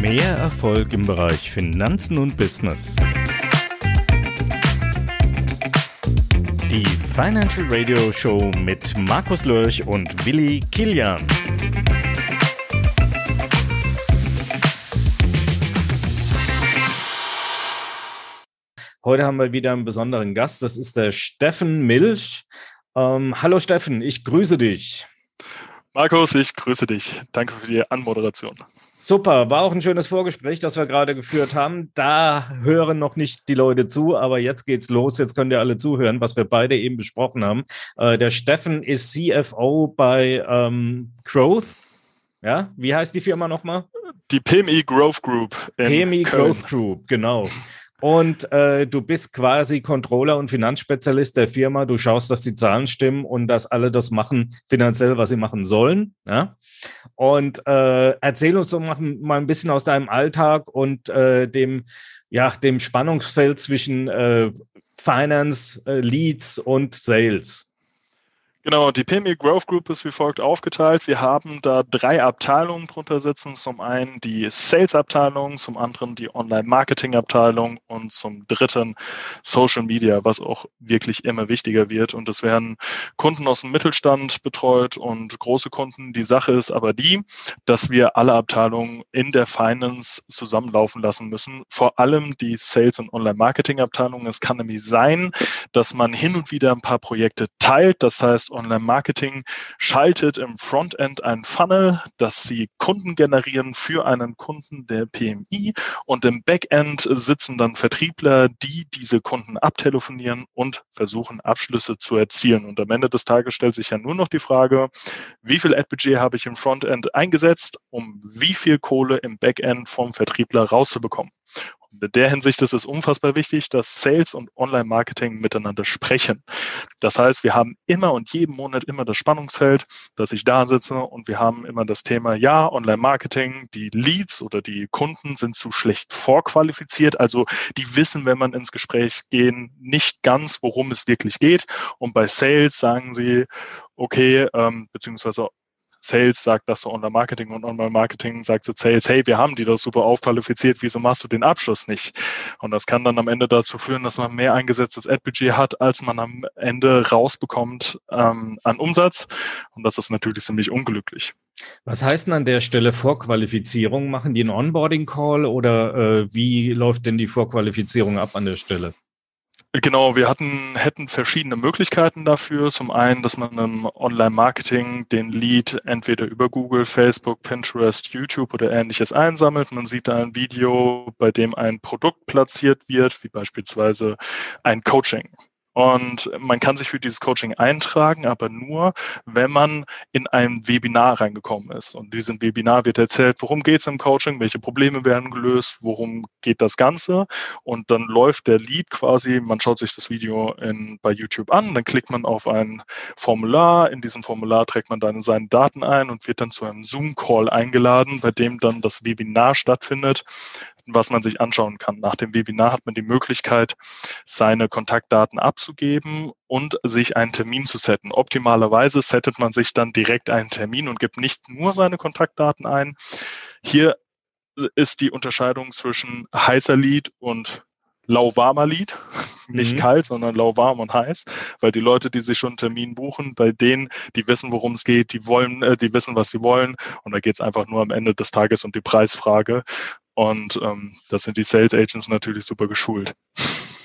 Mehr Erfolg im Bereich Finanzen und Business. Die Financial Radio Show mit Markus Lörch und Willi Kilian. Heute haben wir wieder einen besonderen Gast. Das ist der Steffen Milch. Ähm, hallo Steffen, ich grüße dich. Markus, ich grüße dich. Danke für die Anmoderation. Super, war auch ein schönes Vorgespräch, das wir gerade geführt haben. Da hören noch nicht die Leute zu, aber jetzt geht's los. Jetzt könnt ihr alle zuhören, was wir beide eben besprochen haben. Äh, der Steffen ist CFO bei ähm, Growth. Ja, wie heißt die Firma nochmal? Die PMI Growth Group. PMI Köln. Growth Group, genau. Und äh, du bist quasi Controller und Finanzspezialist der Firma. Du schaust, dass die Zahlen stimmen und dass alle das machen finanziell, was sie machen sollen. Ja? Und äh, erzähl uns doch mal ein bisschen aus deinem Alltag und äh, dem, ja, dem Spannungsfeld zwischen äh, Finance, äh, Leads und Sales. Genau, die PME Growth Group ist wie folgt aufgeteilt. Wir haben da drei Abteilungen drunter sitzen. Zum einen die Sales-Abteilung, zum anderen die Online-Marketing-Abteilung und zum dritten Social Media, was auch wirklich immer wichtiger wird. Und es werden Kunden aus dem Mittelstand betreut und große Kunden. Die Sache ist aber die, dass wir alle Abteilungen in der Finance zusammenlaufen lassen müssen. Vor allem die Sales- und Online-Marketing-Abteilung. Es kann nämlich sein, dass man hin und wieder ein paar Projekte teilt. Das heißt, Online-Marketing schaltet im Frontend ein Funnel, dass sie Kunden generieren für einen Kunden der PMI und im Backend sitzen dann Vertriebler, die diese Kunden abtelefonieren und versuchen Abschlüsse zu erzielen. Und am Ende des Tages stellt sich ja nur noch die Frage, wie viel Ad-Budget habe ich im Frontend eingesetzt, um wie viel Kohle im Backend vom Vertriebler rauszubekommen. Und in der Hinsicht ist es unfassbar wichtig, dass Sales und Online-Marketing miteinander sprechen. Das heißt, wir haben immer und jeden Monat immer das Spannungsfeld, dass ich da sitze und wir haben immer das Thema, ja, Online-Marketing, die Leads oder die Kunden sind zu schlecht vorqualifiziert. Also die wissen, wenn man ins Gespräch gehen, nicht ganz, worum es wirklich geht. Und bei Sales sagen sie, okay, ähm, beziehungsweise Sales sagt das zu Online-Marketing und Online-Marketing sagt zu Sales, hey, wir haben die doch super aufqualifiziert, wieso machst du den Abschluss nicht? Und das kann dann am Ende dazu führen, dass man mehr eingesetztes Ad-Budget hat, als man am Ende rausbekommt ähm, an Umsatz. Und das ist natürlich ziemlich unglücklich. Was heißt denn an der Stelle Vorqualifizierung? Machen die einen Onboarding-Call oder äh, wie läuft denn die Vorqualifizierung ab an der Stelle? Genau, wir hatten, hätten verschiedene Möglichkeiten dafür. Zum einen, dass man im Online-Marketing den Lead entweder über Google, Facebook, Pinterest, YouTube oder ähnliches einsammelt. Man sieht da ein Video, bei dem ein Produkt platziert wird, wie beispielsweise ein Coaching. Und man kann sich für dieses Coaching eintragen, aber nur, wenn man in ein Webinar reingekommen ist. Und in diesem Webinar wird erzählt, worum geht es im Coaching, welche Probleme werden gelöst, worum geht das Ganze. Und dann läuft der Lead quasi, man schaut sich das Video in, bei YouTube an, dann klickt man auf ein Formular. In diesem Formular trägt man dann seine Daten ein und wird dann zu einem Zoom-Call eingeladen, bei dem dann das Webinar stattfindet was man sich anschauen kann. Nach dem Webinar hat man die Möglichkeit, seine Kontaktdaten abzugeben und sich einen Termin zu setzen. Optimalerweise settet man sich dann direkt einen Termin und gibt nicht nur seine Kontaktdaten ein. Hier ist die Unterscheidung zwischen heißer Lied und lauwarmer Lied. Nicht mhm. kalt, sondern lauwarm und heiß, weil die Leute, die sich schon einen Termin buchen, bei denen, die wissen, worum es geht, die wollen, äh, die wissen, was sie wollen. Und da geht es einfach nur am Ende des Tages um die Preisfrage. Und ähm, das sind die Sales Agents natürlich super geschult.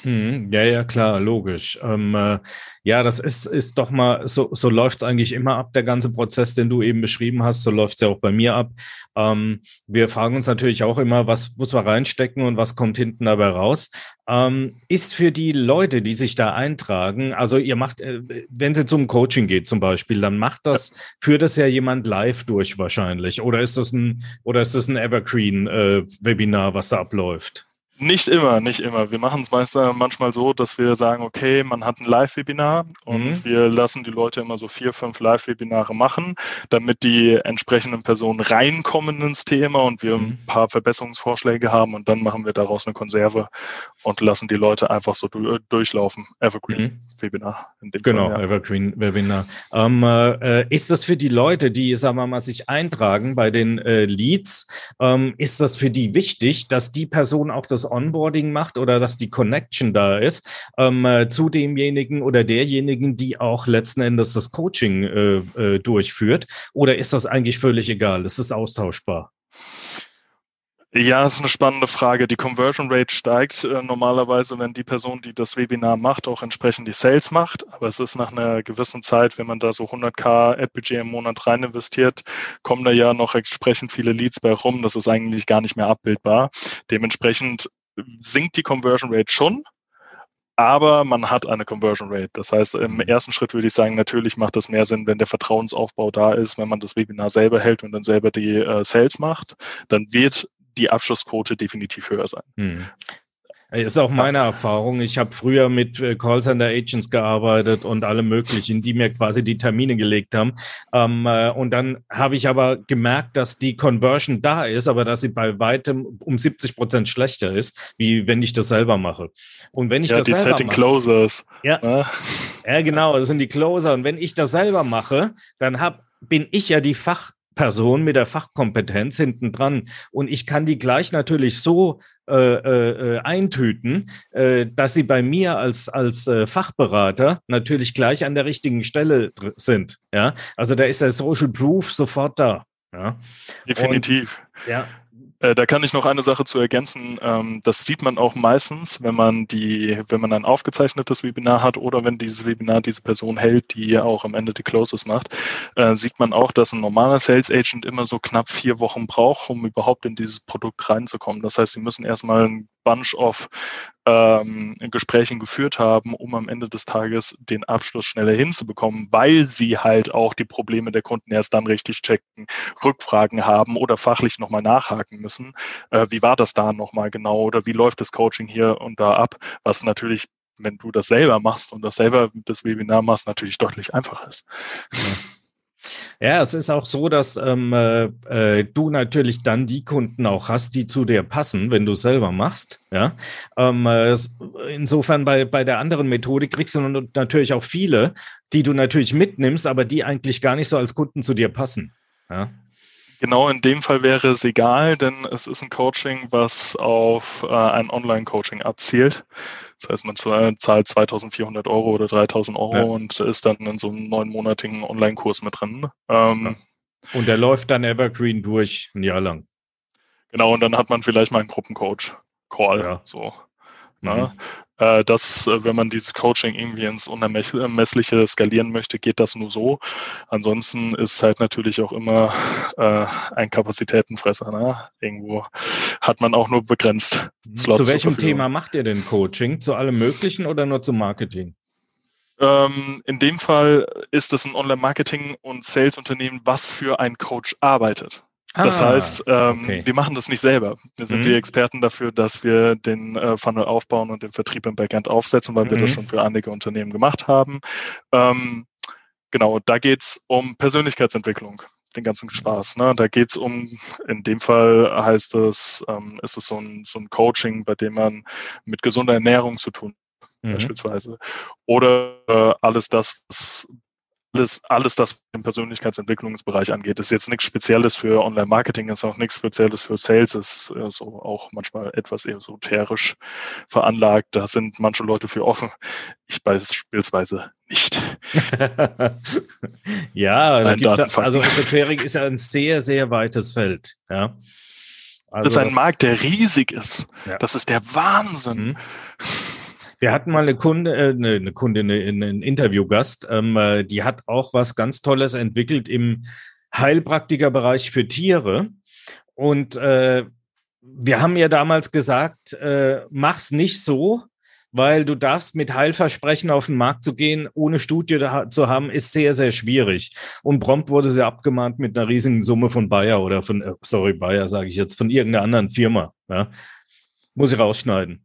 Mhm. Ja, ja, klar, logisch. Ähm, äh, ja, das ist, ist doch mal, so, so läuft es eigentlich immer ab, der ganze Prozess, den du eben beschrieben hast, so läuft es ja auch bei mir ab. Ähm, wir fragen uns natürlich auch immer, was muss man reinstecken und was kommt hinten dabei raus. Ähm, ist für die Leute, die sich da eintragen, also ihr macht, äh, wenn sie zum Coaching geht zum Beispiel, dann macht das, führt das ja jemand live durch wahrscheinlich. Oder ist das ein, oder ist das ein Evergreen-Webinar, äh, was da abläuft? Nicht immer, nicht immer. Wir machen es äh, manchmal so, dass wir sagen, okay, man hat ein Live-Webinar und mhm. wir lassen die Leute immer so vier, fünf Live-Webinare machen, damit die entsprechenden Personen reinkommen ins Thema und wir mhm. ein paar Verbesserungsvorschläge haben und dann machen wir daraus eine Konserve und lassen die Leute einfach so du durchlaufen. Evergreen-Webinar. Mhm. Genau, ja. Evergreen-Webinar. Ähm, äh, ist das für die Leute, die, sagen wir mal, sich eintragen bei den äh, Leads, ähm, ist das für die wichtig, dass die Person auch das Onboarding macht oder dass die Connection da ist ähm, äh, zu demjenigen oder derjenigen, die auch letzten Endes das Coaching äh, äh, durchführt? Oder ist das eigentlich völlig egal? Ist es austauschbar? Ja, das ist eine spannende Frage. Die Conversion Rate steigt äh, normalerweise, wenn die Person, die das Webinar macht, auch entsprechend die Sales macht. Aber es ist nach einer gewissen Zeit, wenn man da so 100k Ad-Budget im Monat rein investiert, kommen da ja noch entsprechend viele Leads bei rum. Das ist eigentlich gar nicht mehr abbildbar. Dementsprechend sinkt die Conversion Rate schon, aber man hat eine Conversion Rate. Das heißt, im mhm. ersten Schritt würde ich sagen, natürlich macht das mehr Sinn, wenn der Vertrauensaufbau da ist, wenn man das Webinar selber hält und dann selber die äh, Sales macht. Dann wird die Abschlussquote definitiv höher sein. Hm. Ist auch meine Erfahrung. Ich habe früher mit äh, Callcenter Agents gearbeitet und alle möglichen, die mir quasi die Termine gelegt haben. Ähm, äh, und dann habe ich aber gemerkt, dass die Conversion da ist, aber dass sie bei weitem um 70 Prozent schlechter ist, wie wenn ich das selber mache. Und wenn ich ja, das die selber Setting mache, Closers. Ja, ja, ja, genau, das sind die Closer. Und wenn ich das selber mache, dann hab, bin ich ja die Fach Person mit der Fachkompetenz hinten dran. Und ich kann die gleich natürlich so äh, äh, eintüten, äh, dass sie bei mir als, als äh, Fachberater natürlich gleich an der richtigen Stelle sind. Ja, also da ist der Social Proof sofort da. Ja, definitiv. Und, ja, äh, da kann ich noch eine Sache zu ergänzen. Ähm, das sieht man auch meistens, wenn man die, wenn man ein aufgezeichnetes Webinar hat oder wenn dieses Webinar diese Person hält, die auch am Ende die Closes macht, äh, sieht man auch, dass ein normaler Sales Agent immer so knapp vier Wochen braucht, um überhaupt in dieses Produkt reinzukommen. Das heißt, sie müssen erstmal ein Bunch of ähm, Gesprächen geführt haben, um am Ende des Tages den Abschluss schneller hinzubekommen, weil sie halt auch die Probleme der Kunden erst dann richtig checken, Rückfragen haben oder fachlich nochmal nachhaken müssen. Äh, wie war das da nochmal genau oder wie läuft das Coaching hier und da ab, was natürlich wenn du das selber machst und das selber das Webinar machst, natürlich deutlich einfacher ist. Ja. Ja, es ist auch so, dass ähm, äh, äh, du natürlich dann die Kunden auch hast, die zu dir passen, wenn du es selber machst. Ja, ähm, äh, insofern bei, bei der anderen Methode kriegst du natürlich auch viele, die du natürlich mitnimmst, aber die eigentlich gar nicht so als Kunden zu dir passen. Ja. Genau in dem Fall wäre es egal, denn es ist ein Coaching, was auf äh, ein Online-Coaching abzielt. Das heißt, man zahlt 2400 Euro oder 3000 Euro ja. und ist dann in so einem neunmonatigen Online-Kurs mit drin. Ähm, ja. Und der läuft dann Evergreen durch ein Jahr lang. Genau, und dann hat man vielleicht mal einen Gruppencoach-Call. Ja. So. Ne? Mhm. Äh, dass, äh, wenn man dieses Coaching irgendwie ins Unermessliche skalieren möchte, geht das nur so. Ansonsten ist es halt natürlich auch immer äh, ein Kapazitätenfresser. Ne? Irgendwo hat man auch nur begrenzt. Mhm. Slots zu welchem Thema macht ihr denn Coaching? Zu allem Möglichen oder nur zum Marketing? Ähm, in dem Fall ist es ein Online-Marketing- und Sales-Unternehmen, was für ein Coach arbeitet. Das ah, heißt, ähm, okay. wir machen das nicht selber. Wir sind mhm. die Experten dafür, dass wir den äh, Funnel aufbauen und den Vertrieb im Backend aufsetzen, weil mhm. wir das mhm. schon für einige Unternehmen gemacht haben. Ähm, genau, da geht's um Persönlichkeitsentwicklung, den ganzen Spaß. Ne? Da geht's um, in dem Fall heißt es, ähm, ist es so ein, so ein Coaching, bei dem man mit gesunder Ernährung zu tun mhm. beispielsweise. Oder äh, alles das, was alles, alles das im Persönlichkeitsentwicklungsbereich angeht, ist jetzt nichts Spezielles für Online-Marketing, ist auch nichts Spezielles für Sales, ist äh, so auch manchmal etwas esoterisch veranlagt. Da sind manche Leute für offen. Ich beispielsweise nicht. ja, da gibt's, also Esoterik ist ja ein sehr, sehr weites Feld. Ja. Also das ist ein Markt, der riesig ist. Ja. Das ist der Wahnsinn. Mhm. Wir hatten mal eine Kunde, äh, eine, eine Kundin, eine, einen Interviewgast, ähm, äh, die hat auch was ganz Tolles entwickelt im Heilpraktikerbereich für Tiere. Und äh, wir haben ja damals gesagt, äh, mach's nicht so, weil du darfst mit Heilversprechen auf den Markt zu gehen, ohne Studie zu haben, ist sehr, sehr schwierig. Und prompt wurde sie abgemahnt mit einer riesigen Summe von Bayer oder von, äh, sorry, Bayer sage ich jetzt, von irgendeiner anderen Firma. Ja. Muss ich rausschneiden.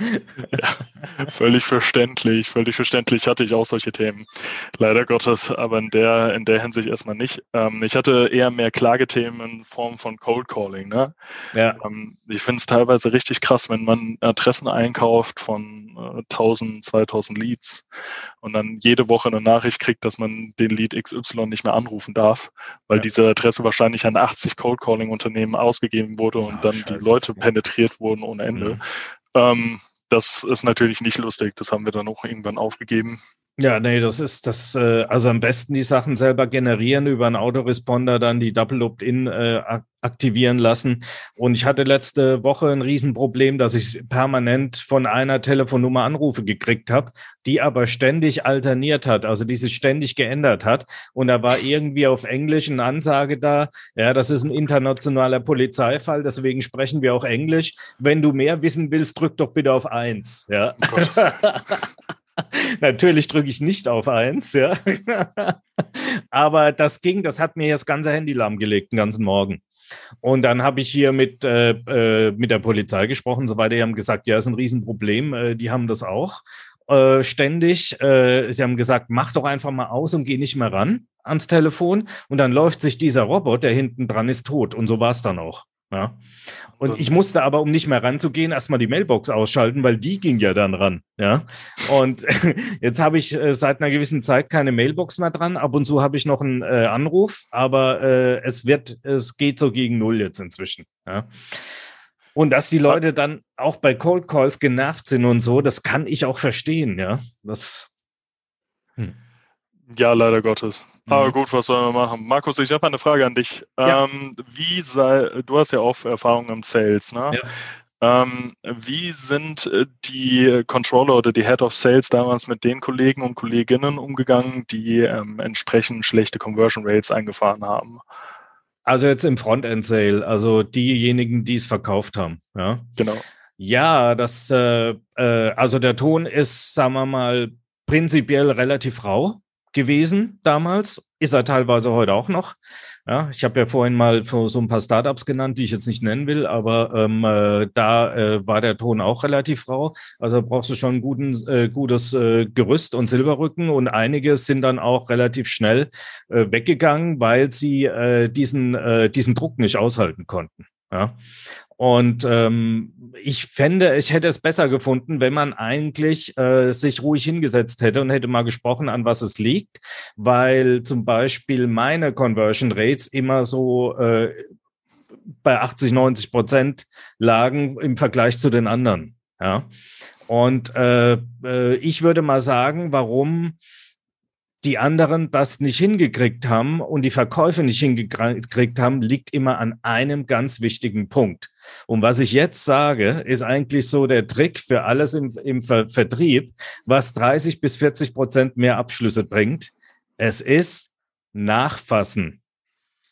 ja, völlig verständlich, völlig verständlich hatte ich auch solche Themen. Leider Gottes, aber in der, in der Hinsicht erstmal nicht. Ähm, ich hatte eher mehr Klagethemen in Form von Cold Calling. Ne? Ja. Ähm, ich finde es teilweise richtig krass, wenn man Adressen einkauft von äh, 1000, 2000 Leads und dann jede Woche eine Nachricht kriegt, dass man den Lead XY nicht mehr anrufen darf, weil ja. diese Adresse wahrscheinlich an 80 Cold Calling Unternehmen ausgegeben wurde und oh, dann Scheiße. die Leute penetriert wurden ohne Ende. Mhm. Ähm, das ist natürlich nicht lustig. Das haben wir dann auch irgendwann aufgegeben. Ja, nee, das ist das, äh, also am besten die Sachen selber generieren, über einen Autoresponder dann die Double Opt-in äh, aktivieren lassen. Und ich hatte letzte Woche ein Riesenproblem, dass ich permanent von einer Telefonnummer Anrufe gekriegt habe, die aber ständig alterniert hat, also die sich ständig geändert hat. Und da war irgendwie auf Englisch eine Ansage da, ja, das ist ein internationaler Polizeifall, deswegen sprechen wir auch Englisch. Wenn du mehr wissen willst, drück doch bitte auf eins. Ja. Natürlich drücke ich nicht auf eins, ja. Aber das ging, das hat mir das ganze Handy lahmgelegt, den ganzen Morgen. Und dann habe ich hier mit, äh, äh, mit der Polizei gesprochen, so weiter. Die haben gesagt, ja, ist ein Riesenproblem. Äh, die haben das auch äh, ständig. Äh, sie haben gesagt, mach doch einfach mal aus und geh nicht mehr ran ans Telefon. Und dann läuft sich dieser Robot, der hinten dran ist, tot. Und so war es dann auch. Ja. Und ich musste aber, um nicht mehr ranzugehen, erstmal die Mailbox ausschalten, weil die ging ja dann ran. Ja. Und jetzt habe ich äh, seit einer gewissen Zeit keine Mailbox mehr dran. Ab und zu habe ich noch einen äh, Anruf, aber äh, es wird, es geht so gegen null jetzt inzwischen. Ja. Und dass die Leute dann auch bei Cold Calls genervt sind und so, das kann ich auch verstehen, ja. Das. Hm. Ja, leider Gottes. Mhm. Aber gut, was sollen wir machen? Markus, ich habe eine Frage an dich. Ja. Ähm, wie sei, du hast ja auch Erfahrung im Sales, ne? Ja. Ähm, wie sind äh, die Controller oder die Head of Sales damals mit den Kollegen und Kolleginnen umgegangen, die ähm, entsprechend schlechte Conversion Rates eingefahren haben? Also jetzt im Frontend Sale, also diejenigen, die es verkauft haben, ja. Genau. Ja, das, äh, äh, also der Ton ist, sagen wir mal, prinzipiell relativ rau gewesen damals, ist er teilweise heute auch noch. Ja, ich habe ja vorhin mal so ein paar Startups genannt, die ich jetzt nicht nennen will, aber ähm, äh, da äh, war der Ton auch relativ rau. Also brauchst du schon ein guten, äh, gutes äh, Gerüst und Silberrücken und einige sind dann auch relativ schnell äh, weggegangen, weil sie äh, diesen, diesen Druck nicht aushalten konnten. Ja. Und ähm, ich fände, ich hätte es besser gefunden, wenn man eigentlich äh, sich ruhig hingesetzt hätte und hätte mal gesprochen, an was es liegt, weil zum Beispiel meine Conversion Rates immer so äh, bei 80, 90 Prozent lagen im Vergleich zu den anderen. Ja. Und äh, äh, ich würde mal sagen, warum die anderen das nicht hingekriegt haben und die Verkäufe nicht hingekriegt haben, liegt immer an einem ganz wichtigen Punkt. Und was ich jetzt sage, ist eigentlich so der Trick für alles im, im Ver Vertrieb, was 30 bis 40 Prozent mehr Abschlüsse bringt. Es ist Nachfassen.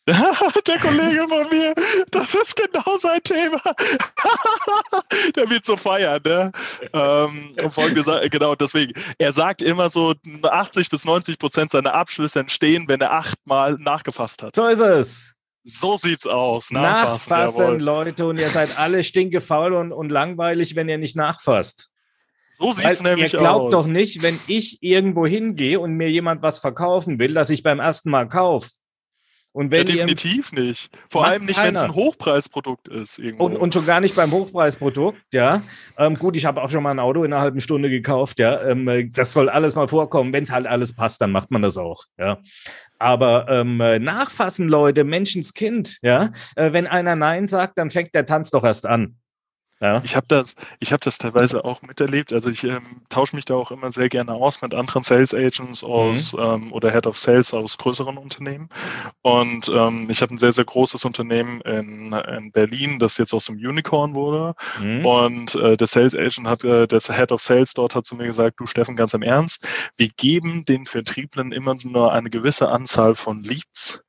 Der Kollege von mir, das ist genau sein Thema. Der wird so feiern, ne? Ähm, gesagt, genau deswegen. Er sagt immer so, 80 bis 90 Prozent seiner Abschlüsse entstehen, wenn er achtmal nachgefasst hat. So ist es. So sieht's aus. Nachfassen, nachfassen Leute, und ihr seid alle stinkefaul und, und langweilig, wenn ihr nicht nachfasst. So sieht's Weil nämlich aus. Ihr glaubt aus. doch nicht, wenn ich irgendwo hingehe und mir jemand was verkaufen will, dass ich beim ersten Mal kaufe. Und wenn ja, definitiv ihr, nicht. Vor allem nicht, wenn es ein Hochpreisprodukt ist. Und, und, schon gar nicht beim Hochpreisprodukt, ja. Ähm, gut, ich habe auch schon mal ein Auto in einer halben Stunde gekauft, ja. Ähm, das soll alles mal vorkommen. Wenn es halt alles passt, dann macht man das auch, ja. Aber ähm, nachfassen, Leute, Menschenskind, ja. Äh, wenn einer Nein sagt, dann fängt der Tanz doch erst an. Ja. Ich habe das, ich habe das teilweise auch miterlebt. Also ich ähm, tausche mich da auch immer sehr gerne aus mit anderen Sales Agents aus mhm. ähm, oder Head of Sales aus größeren Unternehmen. Und ähm, ich habe ein sehr sehr großes Unternehmen in, in Berlin, das jetzt aus dem Unicorn wurde. Mhm. Und äh, der Sales Agent hat, äh, der Head of Sales dort hat zu mir gesagt: Du Steffen, ganz im Ernst, wir geben den Vertrieblern immer nur eine gewisse Anzahl von Leads.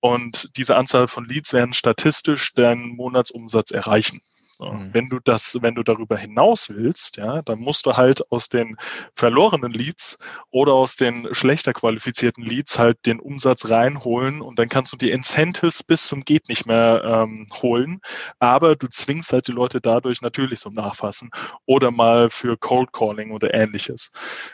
Und diese Anzahl von Leads werden statistisch deinen Monatsumsatz erreichen. So, mhm. Wenn du das, wenn du darüber hinaus willst, ja, dann musst du halt aus den verlorenen Leads oder aus den schlechter qualifizierten Leads halt den Umsatz reinholen und dann kannst du die Incentives bis zum geht nicht mehr ähm, holen, aber du zwingst halt die Leute dadurch natürlich zum Nachfassen oder mal für Cold Calling oder ähnliches,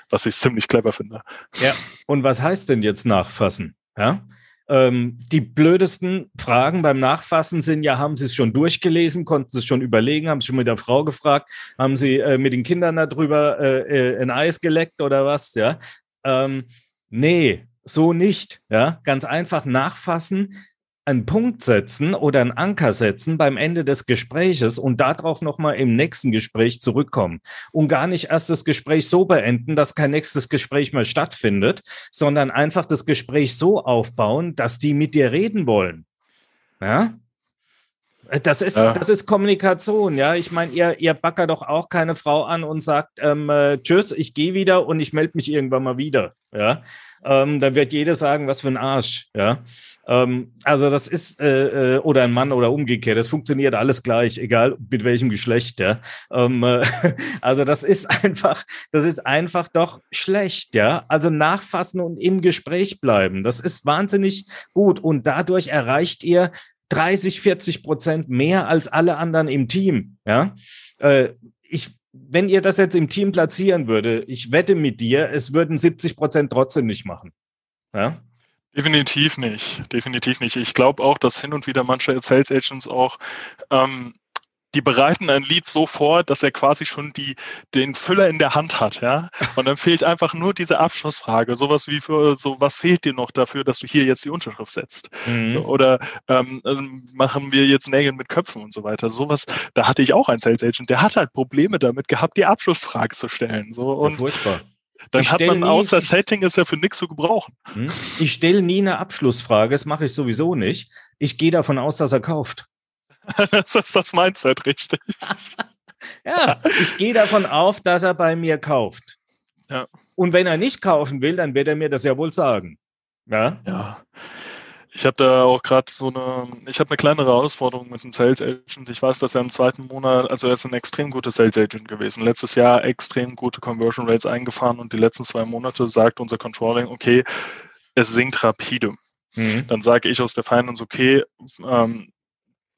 was ich ziemlich clever finde. Ja, und was heißt denn jetzt nachfassen? Ja, ähm, die blödesten Fragen beim Nachfassen sind ja, haben Sie es schon durchgelesen, konnten Sie es schon überlegen, haben Sie schon mit der Frau gefragt, haben Sie äh, mit den Kindern darüber äh, äh, ein Eis geleckt oder was? Ja, ähm, nee, so nicht. Ja, ganz einfach nachfassen einen Punkt setzen oder einen Anker setzen beim Ende des Gespräches und darauf nochmal im nächsten Gespräch zurückkommen und gar nicht erst das Gespräch so beenden, dass kein nächstes Gespräch mehr stattfindet, sondern einfach das Gespräch so aufbauen, dass die mit dir reden wollen. Ja? Das ist, ja. das ist Kommunikation, ja. Ich meine, ihr, ihr backert doch auch keine Frau an und sagt, ähm, äh, tschüss, ich gehe wieder und ich melde mich irgendwann mal wieder. Ja. Ähm, dann wird jeder sagen, was für ein Arsch, ja. Ähm, also das ist, äh, äh, oder ein Mann oder umgekehrt, das funktioniert alles gleich, egal mit welchem Geschlecht, ja. Ähm, äh, also das ist einfach, das ist einfach doch schlecht, ja. Also nachfassen und im Gespräch bleiben, das ist wahnsinnig gut und dadurch erreicht ihr 30, 40 Prozent mehr als alle anderen im Team, ja. Äh, ich wenn ihr das jetzt im Team platzieren würde, ich wette mit dir, es würden 70 Prozent trotzdem nicht machen. Ja? Definitiv nicht, definitiv nicht. Ich glaube auch, dass hin und wieder manche Sales Agents auch ähm, die bereiten ein Lied so vor, dass er quasi schon die, den Füller in der Hand hat, ja. Und dann fehlt einfach nur diese Abschlussfrage. Sowas wie für, so, was fehlt dir noch dafür, dass du hier jetzt die Unterschrift setzt? Mhm. So, oder ähm, also machen wir jetzt Nägel mit Köpfen und so weiter. Sowas, da hatte ich auch einen Sales Agent, der hat halt Probleme damit gehabt, die Abschlussfrage zu stellen. So, und ja, furchtbar. Dann ich hat man außer Setting ist ja für nichts zu gebrauchen. Hm? Ich stelle nie eine Abschlussfrage, das mache ich sowieso nicht. Ich gehe davon aus, dass er kauft. das ist das Mindset, richtig. ja, ich gehe davon auf, dass er bei mir kauft. Ja. Und wenn er nicht kaufen will, dann wird er mir das ja wohl sagen. Ja. Ja. Ich habe da auch gerade so eine, ich habe eine kleinere Herausforderung mit dem Sales Agent. Ich weiß, dass er im zweiten Monat, also er ist ein extrem guter Sales Agent gewesen. Letztes Jahr extrem gute Conversion Rates eingefahren und die letzten zwei Monate sagt unser Controlling, okay, es sinkt rapide. Mhm. Dann sage ich aus der Finance, okay, ähm,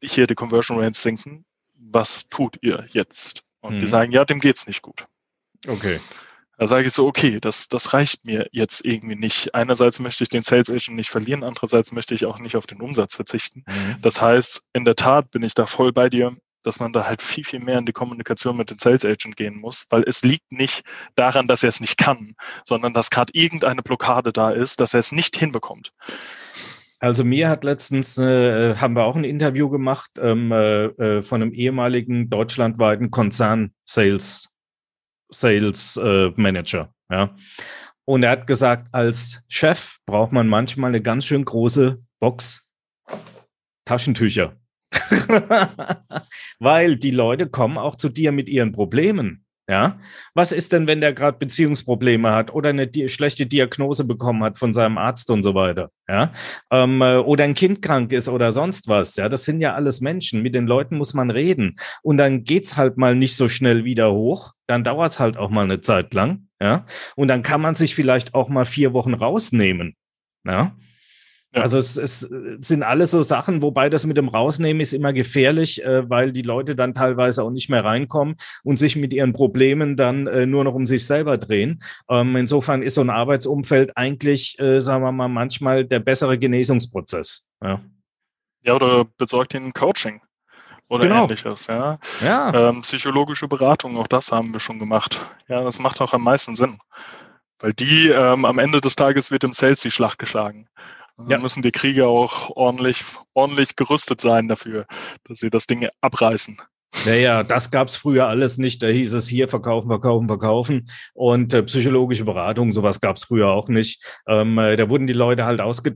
hier die Conversion Rates sinken. Was tut ihr jetzt? Und mhm. die sagen, ja, dem geht's nicht gut. Okay. Da sage ich so, okay, das, das reicht mir jetzt irgendwie nicht. Einerseits möchte ich den Sales Agent nicht verlieren, andererseits möchte ich auch nicht auf den Umsatz verzichten. Mhm. Das heißt, in der Tat bin ich da voll bei dir, dass man da halt viel, viel mehr in die Kommunikation mit dem Sales Agent gehen muss, weil es liegt nicht daran, dass er es nicht kann, sondern dass gerade irgendeine Blockade da ist, dass er es nicht hinbekommt. Also mir hat letztens, äh, haben wir auch ein Interview gemacht ähm, äh, äh, von einem ehemaligen deutschlandweiten Konzern Sales, Sales äh, Manager. Ja. Und er hat gesagt, als Chef braucht man manchmal eine ganz schön große Box Taschentücher. Weil die Leute kommen auch zu dir mit ihren Problemen. Ja, was ist denn, wenn der gerade Beziehungsprobleme hat oder eine di schlechte Diagnose bekommen hat von seinem Arzt und so weiter? Ja, ähm, äh, oder ein Kind krank ist oder sonst was. Ja, das sind ja alles Menschen. Mit den Leuten muss man reden und dann geht's halt mal nicht so schnell wieder hoch. Dann dauert's halt auch mal eine Zeit lang. Ja, und dann kann man sich vielleicht auch mal vier Wochen rausnehmen. Ja, ja. Also es, es, sind alles so Sachen, wobei das mit dem Rausnehmen ist immer gefährlich, äh, weil die Leute dann teilweise auch nicht mehr reinkommen und sich mit ihren Problemen dann äh, nur noch um sich selber drehen. Ähm, insofern ist so ein Arbeitsumfeld eigentlich, äh, sagen wir mal, manchmal der bessere Genesungsprozess. Ja, ja oder besorgt ihnen Coaching oder genau. ähnliches. Ja, ja. Ähm, psychologische Beratung, auch das haben wir schon gemacht. Ja, das macht auch am meisten Sinn. Weil die ähm, am Ende des Tages wird im Sales die Schlacht geschlagen. Ja. müssen die Krieger auch ordentlich, ordentlich gerüstet sein dafür, dass sie das Ding abreißen. Naja, das gab's früher alles nicht. Da hieß es hier verkaufen, verkaufen, verkaufen. Und äh, psychologische Beratung, sowas gab's früher auch nicht. Ähm, äh, da wurden die Leute halt ausge